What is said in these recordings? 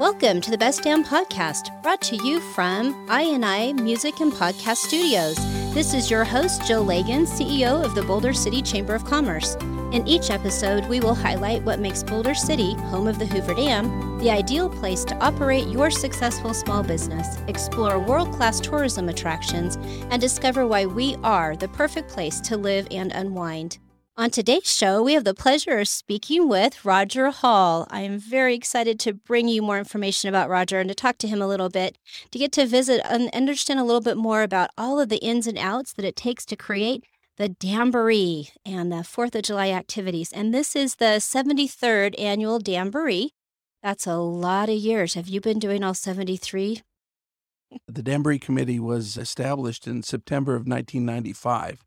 Welcome to the Best Dam Podcast, brought to you from I&I Music and Podcast Studios. This is your host, Jill Lagan, CEO of the Boulder City Chamber of Commerce. In each episode, we will highlight what makes Boulder City, home of the Hoover Dam, the ideal place to operate your successful small business, explore world class tourism attractions, and discover why we are the perfect place to live and unwind. On today's show, we have the pleasure of speaking with Roger Hall. I am very excited to bring you more information about Roger and to talk to him a little bit, to get to visit and understand a little bit more about all of the ins and outs that it takes to create the Damboree and the 4th of July activities. And this is the 73rd annual Damboree. That's a lot of years. Have you been doing all 73? The Damboree Committee was established in September of 1995.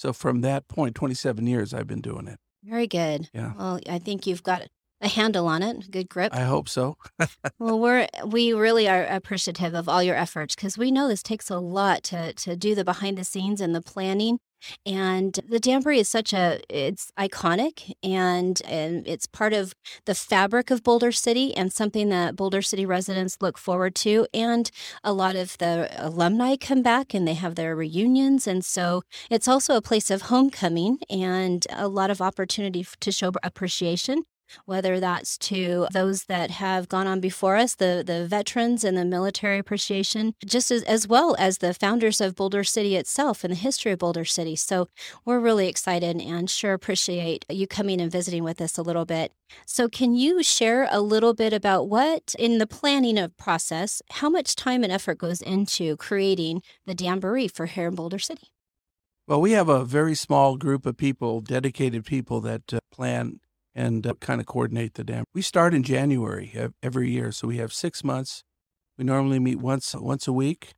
So from that point, 27 years I've been doing it. Very good. Yeah. Well, I think you've got a handle on it, good grip. I hope so. well, we're we really are appreciative of all your efforts because we know this takes a lot to to do the behind the scenes and the planning and the Damboree is such a it's iconic and, and it's part of the fabric of Boulder City and something that Boulder City residents look forward to. And a lot of the alumni come back and they have their reunions. And so it's also a place of homecoming and a lot of opportunity to show appreciation whether that's to those that have gone on before us, the, the veterans and the military appreciation, just as, as well as the founders of Boulder City itself and the history of Boulder City. So we're really excited and sure appreciate you coming and visiting with us a little bit. So can you share a little bit about what in the planning of process, how much time and effort goes into creating the Damboree for here in Boulder City? Well, we have a very small group of people, dedicated people that uh, plan and uh, kind of coordinate the dam. We start in January every year, so we have six months. We normally meet once once a week,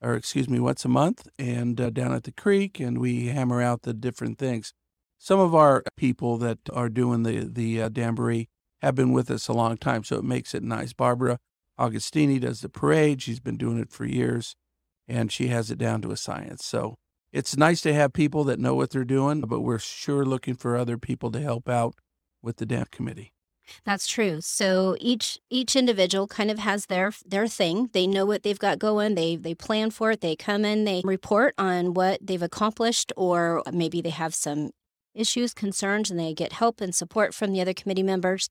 or excuse me, once a month, and uh, down at the creek, and we hammer out the different things. Some of our people that are doing the the uh, Damboree have been with us a long time, so it makes it nice. Barbara Augustini does the parade; she's been doing it for years, and she has it down to a science. So it's nice to have people that know what they're doing, but we're sure looking for other people to help out with the dam committee. That's true. So each each individual kind of has their their thing. They know what they've got going. They they plan for it. They come in, they report on what they've accomplished or maybe they have some issues, concerns and they get help and support from the other committee members.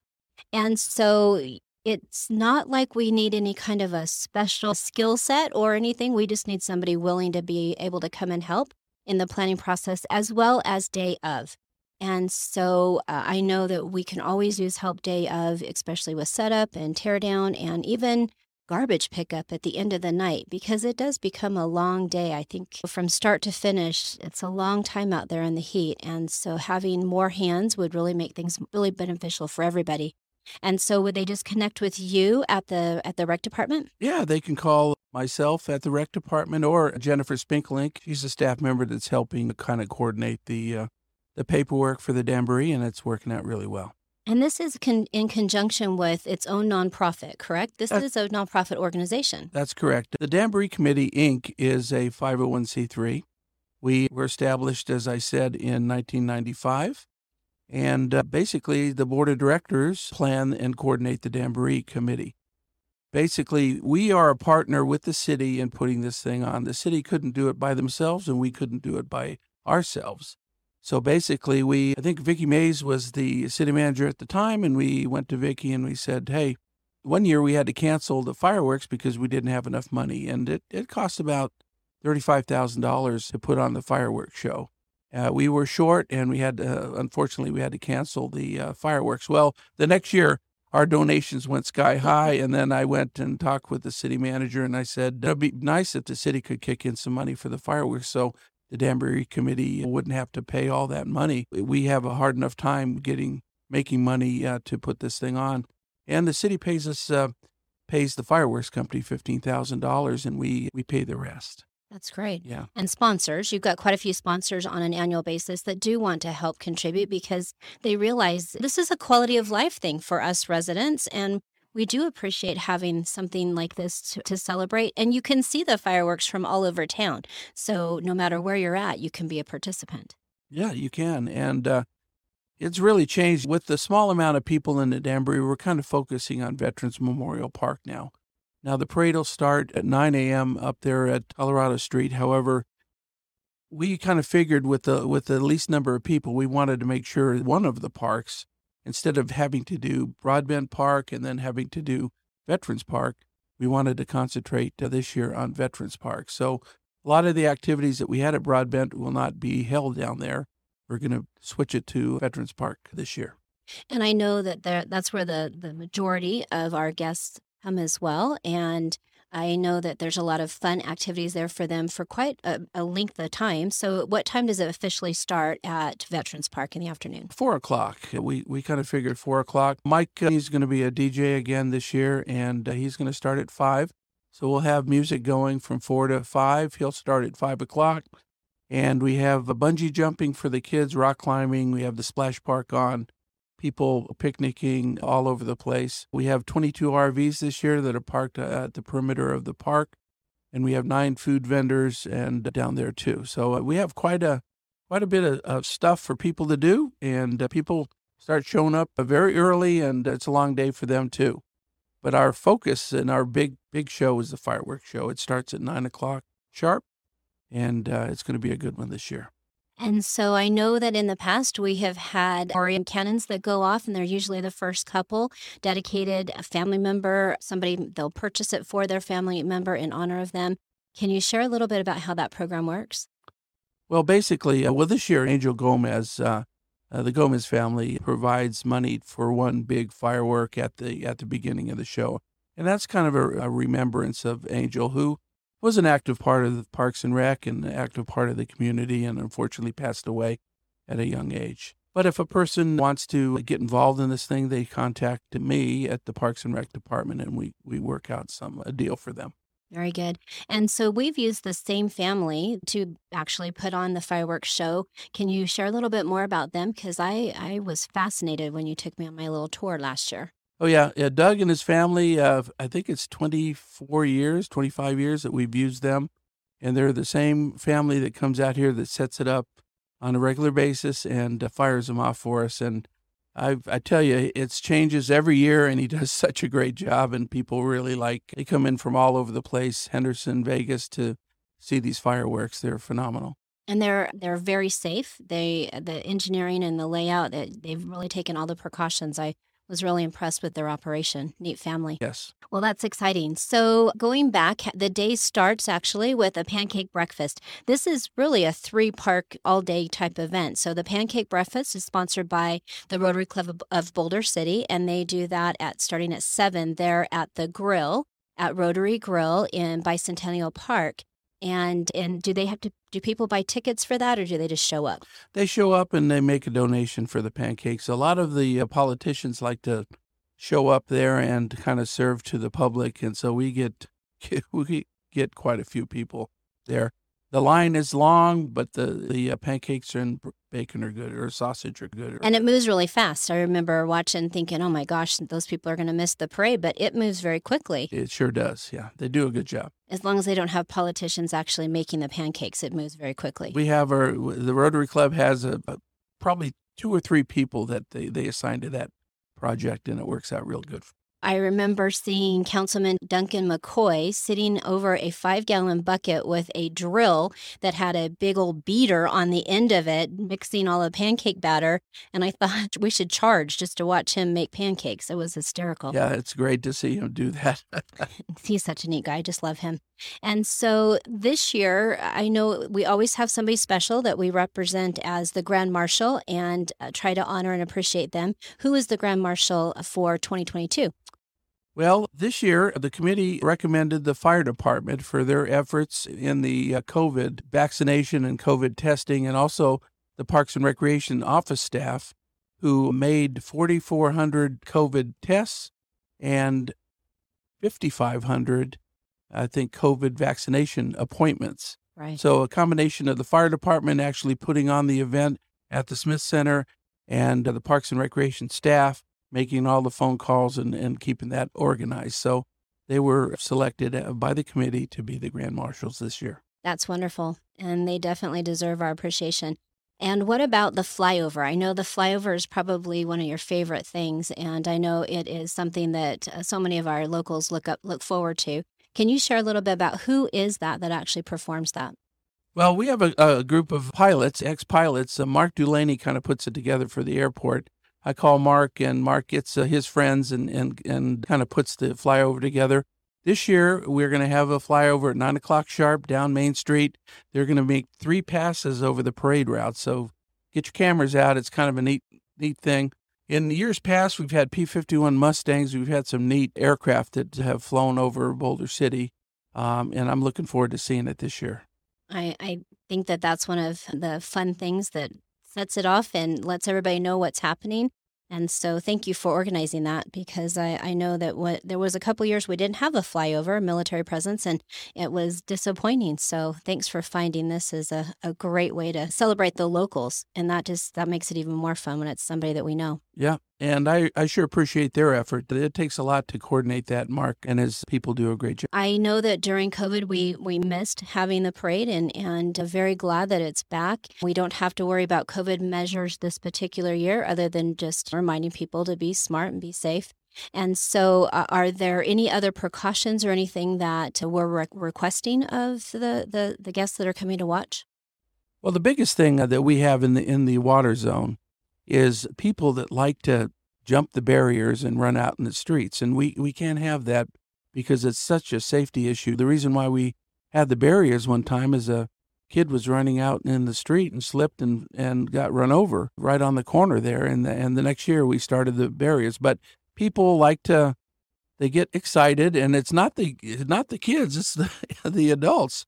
And so it's not like we need any kind of a special skill set or anything. We just need somebody willing to be able to come and help in the planning process as well as day of. And so uh, I know that we can always use help day of, especially with setup and teardown and even garbage pickup at the end of the night because it does become a long day. I think from start to finish, it's a long time out there in the heat. And so having more hands would really make things really beneficial for everybody. And so would they just connect with you at the at the rec department? Yeah, they can call myself at the rec department or Jennifer Spinklink. She's a staff member that's helping to kind of coordinate the uh, the paperwork for the Damboree, and it's working out really well. And this is con- in conjunction with its own nonprofit, correct? This that's, is a nonprofit organization. That's correct. The Damboree Committee, Inc., is a 501c3. We were established, as I said, in 1995. And uh, basically, the board of directors plan and coordinate the Damboree Committee. Basically, we are a partner with the city in putting this thing on. The city couldn't do it by themselves, and we couldn't do it by ourselves. So basically, we, I think Vicky Mays was the city manager at the time, and we went to Vicky and we said, hey, one year we had to cancel the fireworks because we didn't have enough money, and it, it cost about $35,000 to put on the fireworks show. Uh, we were short, and we had, to, unfortunately, we had to cancel the uh, fireworks. Well, the next year, our donations went sky high, and then I went and talked with the city manager, and I said it'd be nice if the city could kick in some money for the fireworks. So the Damboree Committee wouldn't have to pay all that money. We have a hard enough time getting making money uh, to put this thing on, and the city pays us uh, pays the fireworks company fifteen thousand dollars, and we we pay the rest. That's great. Yeah. And sponsors, you've got quite a few sponsors on an annual basis that do want to help contribute because they realize this is a quality of life thing for us residents. And we do appreciate having something like this to, to, celebrate. And you can see the fireworks from all over town. So no matter where you're at, you can be a participant. Yeah, you can. And uh, it's really changed with the small amount of people in the Damboree. We're kind of focusing on Veterans Memorial Park now. Now, the parade will start at 9 a.m. up there at Colorado Street. However, we kind of figured with the with the least number of people, we wanted to make sure one of the parks, instead of having to do Broadbent Park and then having to do Veterans Park, we wanted to concentrate uh, this year on Veterans Park. So a lot of the activities that we had at Broadbent will not be held down there. We're going to switch it to Veterans Park this year. And I know that there, that's where the, the majority of our guests come as well. And I know that there's a lot of fun activities there for them for quite a, a, length of time. So, what time does it officially start at Veterans Park in the afternoon? Four o'clock. We we kind of figured four o'clock. Mike, uh, he's going to be a DJ again this year, and uh, he's going to start at five. So we'll have music going from four to five. He'll start at five o'clock, and we have a bungee jumping for the kids, rock climbing. We have the splash park on people picnicking all over the place. We have 22 RVs this year that are parked at the perimeter of the park, and we have nine food vendors and down there too. So uh, we have quite a quite a bit of, of stuff for people to do, and uh, people start showing up very early, and it's a long day for them too. But our focus and our big big show is the fireworks show. It starts at nine o'clock sharp, and uh, it's going to be a good one this year. And so I know that in the past we have had Orion cannons that go off, and they're usually the first couple dedicated a family member, somebody they'll purchase it for their family member in honor of them. Can you share a little bit about how that program works? Well, basically, uh, well, this year Angel Gomez, uh, uh, the Gomez family provides money for one big firework at the at the beginning of the show, and that's kind of a, a remembrance of Angel, who was an active part of the Parks and Rec and an active part of the community and unfortunately passed away at a young age. But if a person wants to get involved in this thing, they contact me at the Parks and Rec department and we, we work out some a deal for them. Very good. And so we've used the same family to actually put on the fireworks show. Can you share a little bit more about them? Because I, I was fascinated when you took me on my little tour last year. Oh yeah, yeah. Doug and his family. Uh, I think it's twenty four years, twenty five years that we've used them, and they're the same family that comes out here that sets it up on a regular basis and uh, fires them off for us. And I I tell you, it changes every year, and he does such a great job, and people really like. They come in from all over the place, Henderson, Vegas, to see these fireworks. They're phenomenal and they're they're very safe. They the engineering and the layout that they've really taken all the precautions. I was really impressed with their operation. Neat family. Yes. Well, that's exciting. So, going back, the day starts actually with a pancake breakfast. This is really a three park all day type event. So, the pancake breakfast is sponsored by the Rotary Club of Boulder City, and they do that at starting at 7 there at the grill at Rotary Grill in Bicentennial Park. And and do they have to do people buy tickets for that or do they just show up? They show up and they make a donation for the pancakes. A lot of the uh, politicians like to show up there and kind of serve to the public and so we get we get quite a few people there the line is long, but the the uh, pancakes and bacon are good, or sausage are good. and it moves really fast. I remember watching, thinking, "Oh my gosh, those people are going to miss the parade," but it moves very quickly. It sure does. Yeah, they do a good job. As long as they don't have politicians actually making the pancakes, it moves very quickly. We have our the Rotary Club has a, a probably two or three people that they they assign to that project, and it works out real good. I remember seeing Councilman Duncan McCoy sitting over a five gallon bucket with a drill that had a big old beater on the end of it, mixing all the pancake batter. And I thought we should charge just to watch him make pancakes. It was hysterical. Yeah, it's great to see him do that. He's such a neat guy. I just love him. And so this year, I know we always have somebody special that we represent as the Grand Marshal and uh, try to honor and appreciate them. Who is the Grand Marshal for 2022? Well, this year, the committee recommended the fire department for their efforts in the uh, COVID vaccination and COVID testing, and also the Parks and Recreation office staff who made 4,400 COVID tests and 5,500, I think, COVID vaccination appointments. Right. So, a combination of the fire department actually putting on the event at the Smith Center and uh, the Parks and Recreation staff making all the phone calls and, and keeping that organized. So they were selected uh, by the committee to be the grand marshals this year. That's wonderful. And they definitely deserve our appreciation. And what about the flyover? I know the flyover is probably one of your favorite things, and I know it is something that uh, so many of our locals look up look forward to. Can you share a little bit about who is that that actually performs that? Well, we have a, a group of pilots, ex pilots. Uh, Mark Dulaney kind of puts it together for the airport. I call Mark, and Mark gets uh, his friends and, and, and kind of puts the flyover together. This year, we're going to have a flyover at 9 o'clock sharp down Main Street. They're going to make three passes over the parade route. So get your cameras out. It's kind of a neat, neat thing. In the years past, we've had P 51 Mustangs. We've had some neat aircraft that have flown over Boulder City. Um, and I'm looking forward to seeing it this year. I, I think that that's one of the fun things that sets it off and lets everybody know what's happening. And so thank you for organizing that because I, I know that what there was a couple years we didn't have a flyover military presence and it was disappointing. So thanks for finding this as a, a great way to celebrate the locals. And that just that makes it even more fun when it's somebody that we know. Yeah. And I, I sure appreciate their effort. It takes a lot to coordinate that, Mark, and his people do a great job. I know that during COVID, we, we missed having the parade, and, and very glad that it's back. We don't have to worry about COVID measures this particular year, other than just reminding people to be smart and be safe. And so, uh, are there any other precautions or anything that we're re- requesting of the, the, the guests that are coming to watch? Well, the biggest thing that we have in the in the water zone is people that like to jump the barriers and run out in the streets. And we, we can't have that because it's such a safety issue. The reason why we had the barriers one time is a kid was running out in the street and slipped and, and got run over right on the corner there. And the, and the next year we started the barriers. But people like to, they get excited and it's not the, not the kids, it's the, the adults.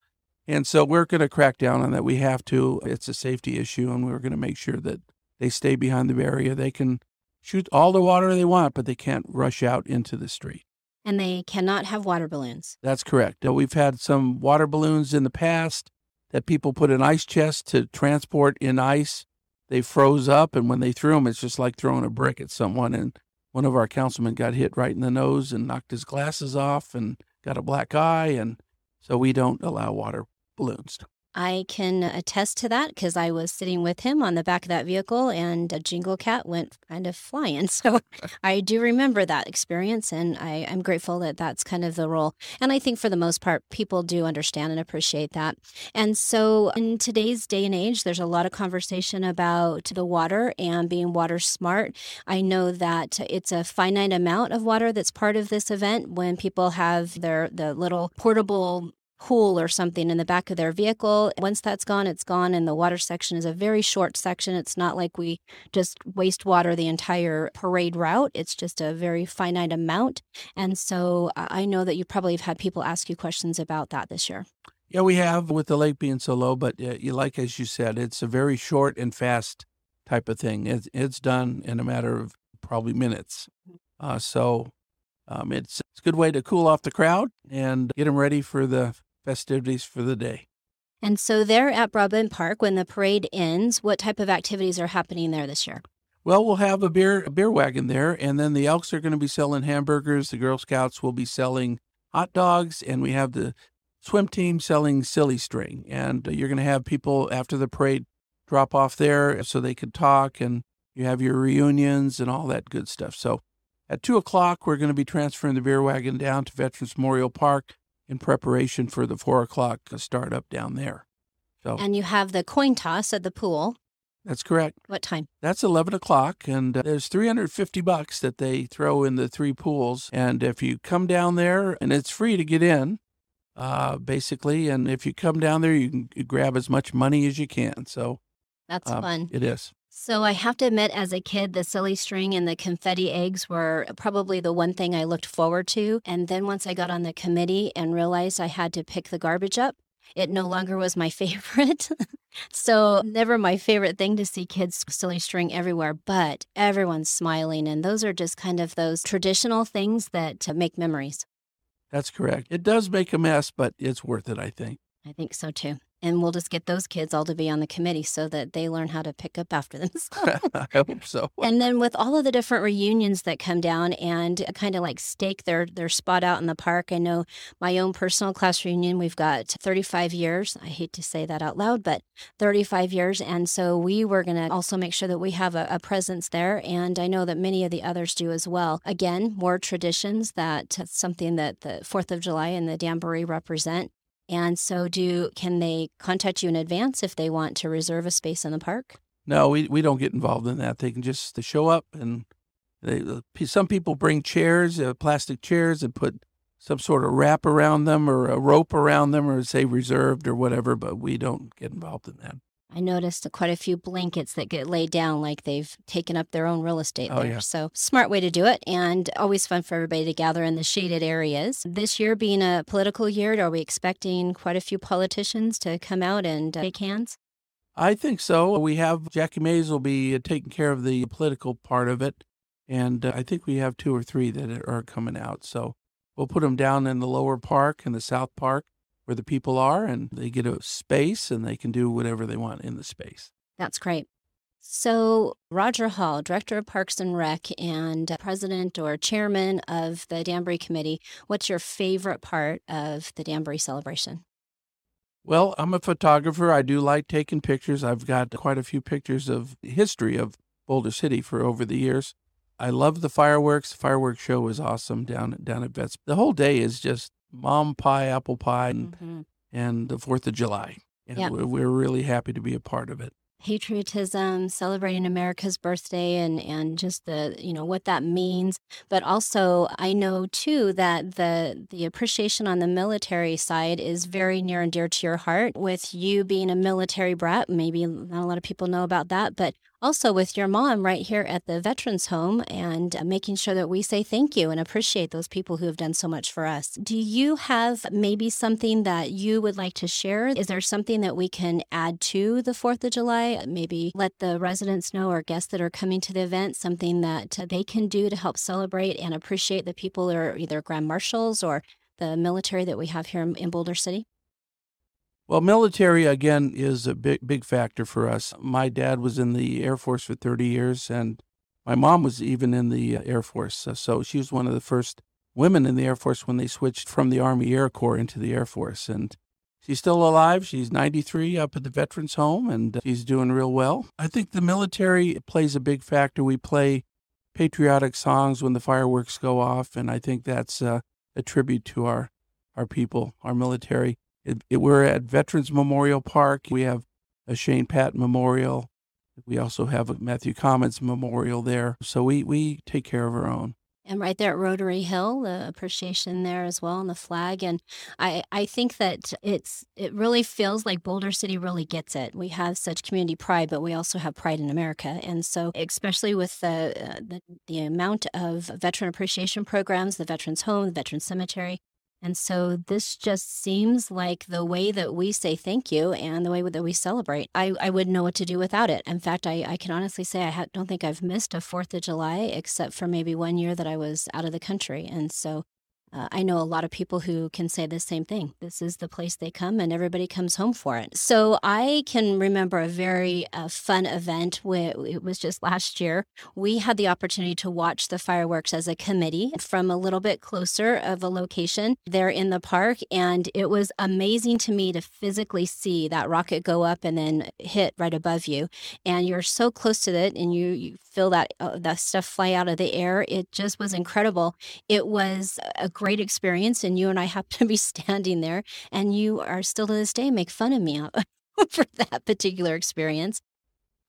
And so we're going to crack down on that. We have to. It's a safety issue, and we're going to make sure that they stay behind the barrier. They can shoot all the water they want, but they can't rush out into the street. And they cannot have water balloons. That's correct. We've had some water balloons in the past that people put in ice chests to transport in ice. They froze up, and when they threw them, it's just like throwing a brick at someone. And one of our councilmen got hit right in the nose and knocked his glasses off and got a black eye. And so we don't allow water balloons. I can attest to that because I was sitting with him on the back of that vehicle and a jingle cat went kind of flying. So I do remember that experience and I, am grateful that that's kind of the role. And I think for the most part, people do understand and appreciate that. And so in today's day and age, there's a lot of conversation about the water and being water smart. I know that it's a finite amount of water that's part of this event when people have their the little portable pool or something in the back of their vehicle. Once that's gone, it's gone. And the water section is a very short section. It's not like we just waste water the entire parade route, it's just a very finite amount. And so I know that you probably have had people ask you questions about that this year. Yeah, we have with the lake being so low, but uh, you like as you said, it's a very short and fast type of thing. It's it's done in a matter of probably minutes. Uh, so um, it's, it's a good way to cool off the crowd and get them ready for the festivities for the day. And so, there at Broadbent Park, when the parade ends, what type of activities are happening there this year? Well, we'll have a beer a beer wagon there, and then the Elks are going to be selling hamburgers. The Girl Scouts will be selling hot dogs, and we have the swim team selling silly string. And you're going to have people after the parade drop off there so they can talk, and you have your reunions and all that good stuff. So, at two o'clock, we're going to be transferring the beer wagon down to Veterans Memorial Park in preparation for the four o'clock startup down there. So, and you have the coin toss at the pool. That's correct. What time? That's 11 o'clock, and uh, there's 350 bucks that they throw in the three pools. And if you come down there, and it's free to get in, uh, basically, and if you come down there, you can grab as much money as you can. So that's uh, fun. It is. So I have to admit, as a kid, the silly string and the confetti eggs were probably the one thing I looked forward to. And then once I got on the committee and realized I had to pick the garbage up, it no longer was my favorite. so, never my favorite thing to see kids silly string everywhere, but everyone's smiling. And those are just kind of those traditional things that make memories. That's correct. It does make a mess, but it's worth it, I think. I think so too. And we'll just get those kids all to be on the committee so that they learn how to pick up after themselves. I hope so. And then with all of the different reunions that come down and uh, kind of like stake their their spot out in the park. I know my own personal class reunion, we've got 35 years. I hate to say that out loud, but 35 years. And so we were going to also make sure that we have a, a presence there. And I know that many of the others do as well. Again, more traditions that uh, something that the 4th of July and the Damboree represent. And so do can they contact you in advance if they want to reserve a space in the park? No, we, we don't get involved in that. They can just show up and they, some people bring chairs, uh, plastic chairs, and put some sort of wrap around them or a rope around them or say reserved or whatever, but we don't get involved in that. I noticed quite a few blankets that get laid down like they've taken up their own real estate oh, there. Yeah. So, smart way to do it and always fun for everybody to gather in the shaded areas. This year being a political year, are we expecting quite a few politicians to come out and uh, shake hands? I think so. We have Jackie Mays will be taking care of the political part of it. And uh, I think we have two or three that are coming out. So we'll put them down in the lower park and the south park where the people are, and they get a space and they can do whatever they want in the space. That's great. So, Roger Hall, Director of Parks and Rec and President or Chairman of the Damboree Committee, what's your favorite part of the Damboree celebration? Well, I'm a photographer. I do like taking pictures. I've got quite a few pictures of the history of Boulder City for over the years. I love the fireworks. The fireworks show is awesome down down at Vets. The whole day is just mom pie, apple pie, and, mm-hmm. and the Fourth of July. And yep. we're, we're really happy to be a part of it patriotism, celebrating America's birthday and and just the you know what that means. But also I know too that the the appreciation on the military side is very near and dear to your heart. With you being a military brat, maybe not a lot of people know about that, but also with your mom right here at the Veterans Home and uh, making sure that we say thank you and appreciate those people who have done so much for us. Do you have maybe something that you would like to share? Is there something that we can add to the 4th of July? Maybe let the residents know or guests that are coming to the event something that they can do to help celebrate and appreciate the people that are either grand marshals or the military that we have here in Boulder City? Well, military again is a big big factor for us. My dad was in the Air Force for 30 years, and my mom was even in the uh, Air Force. So she was one of the first women in the Air Force when they switched from the Army Air Corps into the Air Force. And she's still alive. She's 93 up at the Veterans Home, and she's doing real well. I think the military plays a big factor. We play patriotic songs when the fireworks go off, and I think that's uh, a tribute to our our people, our military. It, it, we're at Veterans Memorial Park. We have a Shane Patton Memorial. We also have a Matthew Commons Memorial there. So we, we take care of our own. And right there at Rotary Hill, the appreciation there as well, and the flag. And I, I think that it's it really feels like Boulder City really gets it. We have such community pride, but we also have pride in America. And so, especially with the uh, the, the amount of veteran appreciation programs, the Veterans Home, the Veterans Cemetery, and so this just seems like the way that we say thank you and the way that we celebrate. I, I wouldn't know what to do without it. In fact, I, I can honestly say I ha- don't think I've missed a 4th of July except for maybe one year that I was out of the country. And so uh, I know a lot of people who can say the same thing. This is the place they come, and everybody comes home for it. So I can remember a very uh, fun event. Where it was just last year. We had the opportunity to watch the fireworks as a committee from a little bit closer of a location there in the park, and it was amazing to me to physically see that rocket go up and then hit right above you, and you're so close to it, and you, you feel that uh, that stuff fly out of the air. It just was incredible. It was a great experience, and you and I happen to be standing there, and you are still to this day make fun of me for that particular experience.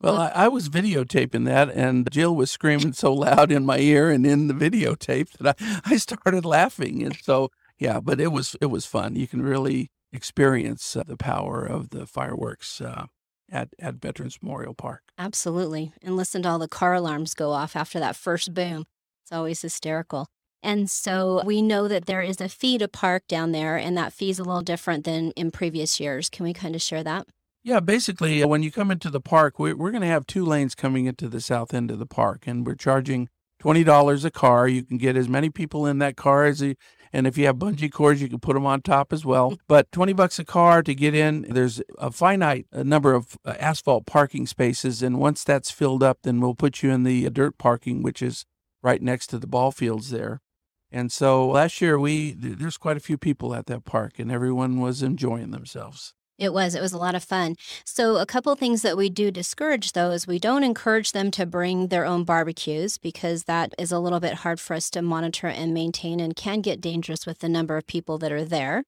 Well, I, I, was videotaping that, and Jill was screaming so loud in my ear and in the videotape that I, I started laughing. And so, yeah, but it was it was fun. You can really experience uh, the power of the fireworks uh, at, at Veterans Memorial Park. Absolutely. And listen to all the car alarms go off after that first boom. It's always hysterical. And so we know that there is a fee to park down there, and that fee is a little different than in previous years. Can we kind of share that? Yeah, basically, uh, when you come into the park, we're, we're going to have two lanes coming into the south end of the park, and we're charging $20 a car. You can get as many people in that car as you, And if you have bungee cords, you can put them on top as well. But 20 bucks a car to get in. There's a finite number of uh, asphalt parking spaces. And once that's filled up, then we'll put you in the dirt parking, which is right next to the ball fields there. And so last year we there's quite a few people at that park and everyone was enjoying themselves. It was. It was a lot of fun. So, a couple things that we do discourage, though, is we don't encourage them to bring their own barbecues because that is a little bit hard for us to monitor and maintain and can get dangerous with the number of people that are there.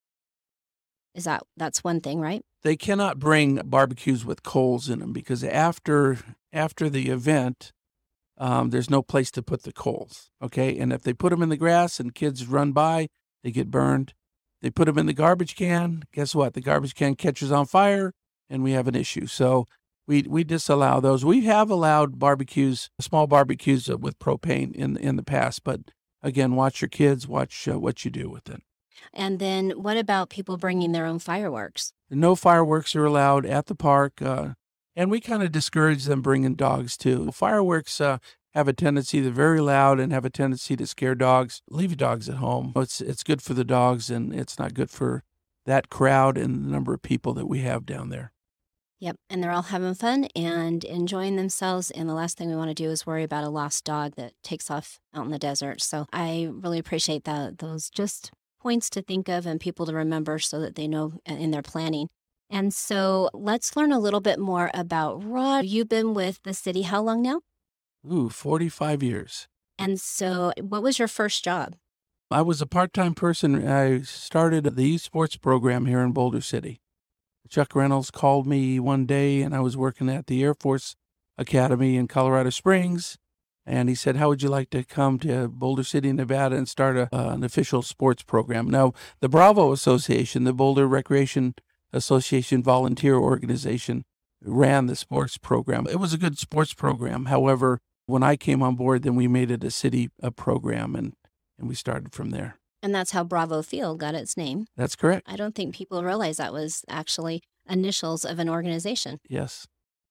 Is that that's one thing, right? They cannot bring barbecues with coals in them because after after the event, um, there's no place to put the coals. Okay, and if they put them in the grass and kids run by, they get burned. They put them in the garbage can. Guess what? The garbage can catches on fire, and we have an issue. So we we disallow those. We have allowed barbecues, small barbecues with propane in in the past, but again, watch your kids. Watch uh, what you do with it. And then, what about people bringing their own fireworks? No fireworks are allowed at the park. Uh, and we kind of discourage them bringing dogs too. Fireworks uh, have a tendency, they're very loud and have a tendency to scare dogs. Leave your dogs at home. It's, it's good for the dogs and it's not good for that crowd and the number of people that we have down there. Yep. And they're all having fun and enjoying themselves. And the last thing we want to do is worry about a lost dog that takes off out in the desert. So I really appreciate that. Those just points to think of and people to remember so that they know in their planning. And so let's learn a little bit more about Rod. You've been with the city how long now? Ooh, 45 years. And so what was your first job? I was a part time person. I started the youth sports program here in Boulder City. Chuck Reynolds called me one day, and I was working at the Air Force Academy in Colorado Springs. And he said, How would you like to come to Boulder City, Nevada, and start a, uh, an official sports program? Now, the Bravo Association, the Boulder Recreation Association volunteer organization ran the sports program. It was a good sports program. However, when I came on board, then we made it a city a program and, and we started from there. And that's how Bravo Field got its name. That's correct. I don't think people realize that was actually initials of an organization. Yes.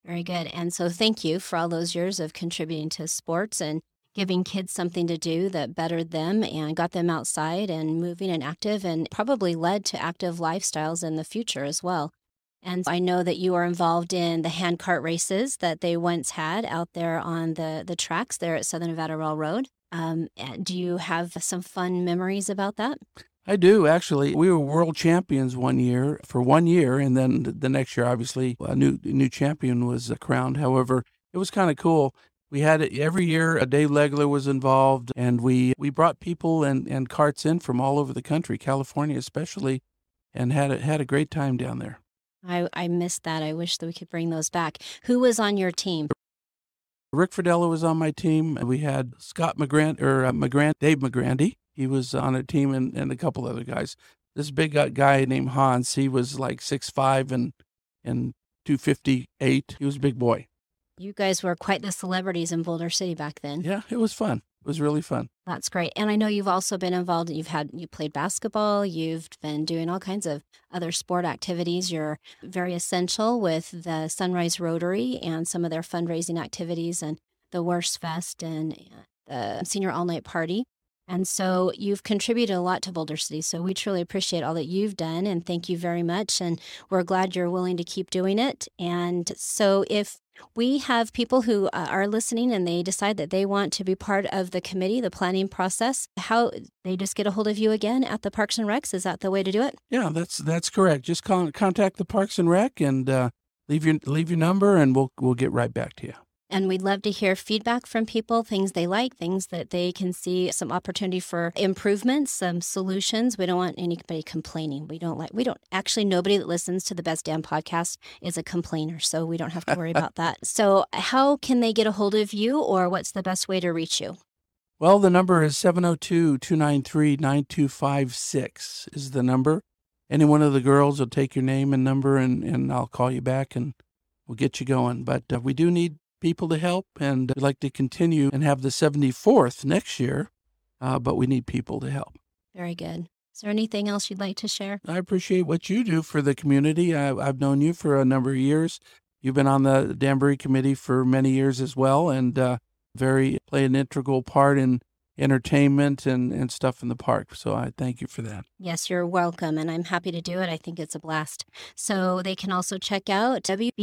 Very good. And so thank you for all those years of contributing to sports and giving kids something to do that bettered them and got them outside and moving and active and probably led to active lifestyles in the future as well. And I know that you are involved in the handcart races that they once had out there on the, the tracks there at Southern Nevada Railroad. Um, do you have some fun memories about that? I do actually. We were world champions one year for one year, and then the next year, obviously, a new new champion was crowned. However, it was kind of cool we had it every year. Dave Legler was involved, and we, we brought people and, and carts in from all over the country, California especially, and had a, had a great time down there. I, I missed that. I wish that we could bring those back. Who was on your team? Rick Fradella was on my team. We had Scott McGrant or uh, McGrant, Dave McGrandy. He was on a team, and, and a couple other guys. This big guy named Hans, he was like six five and and two fifty eight. He was a big boy. You guys were quite the celebrities in Boulder City back then. Yeah, it was fun. It was really fun. That's great. And I know you've also been involved. You've had, you played basketball. You've been doing all kinds of other sport activities. You're very essential with the Sunrise Rotary and some of their fundraising activities and the Wurst Fest and the Senior All Night Party. And so you've contributed a lot to Boulder City. So we truly appreciate all that you've done and thank you very much. And we're glad you're willing to keep doing it. And so if we have people who uh, are listening and they decide that they want to be part of the committee, the planning process, how they just get a hold of you again at the Parks and Recs. Is that the way to do it? Yeah, that's that's correct. Just call, contact the Parks and Rec and uh, leave your leave your number and we'll we'll get right back to you. And we'd love to hear feedback from people, things they like, things that they can see some opportunity for improvements, some solutions. We don't want anybody complaining. We don't like, we don't actually, nobody that listens to the Best Dam podcast is a complainer. So we don't have to worry about that. So, how can they get a hold of you or what's the best way to reach you? Well, the number is 702 293 9256 is the number. Any one of the girls will take your name and number and, and I'll call you back and we'll get you going. But uh, we do need people to help, and we'd like to continue and have the 74th next year, uh, but we need people to help. Very good. Is there anything else you'd like to share? I appreciate what you do for the community. I, have known you for a number of years. You've been on the Damboree Committee for many years as well, and uh, very play an integral part in entertainment and, and stuff in the park. So I thank you for that. Yes, you're welcome. And I'm happy to do it. I think it's a blast. So they can also check out wbcnv.org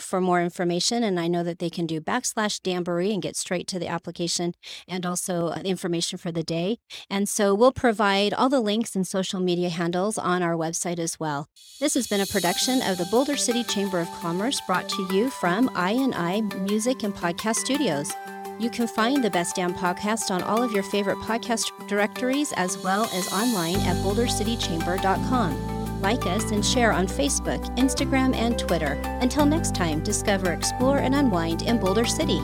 for more information. And I know that they can do backslash Damboree and get straight to the application and also uh, information for the day. And so we'll provide all the links and social media handles on our website as well. This has been a production of the Boulder City Chamber of Commerce brought to you from I and I Music and Podcast Studios. You can find the Best Dam podcast on all of your favorite podcast directories as well as online at bouldercitychamber.com. Like us and share on Facebook, Instagram, and Twitter. Until next time, discover, explore, and unwind in Boulder City.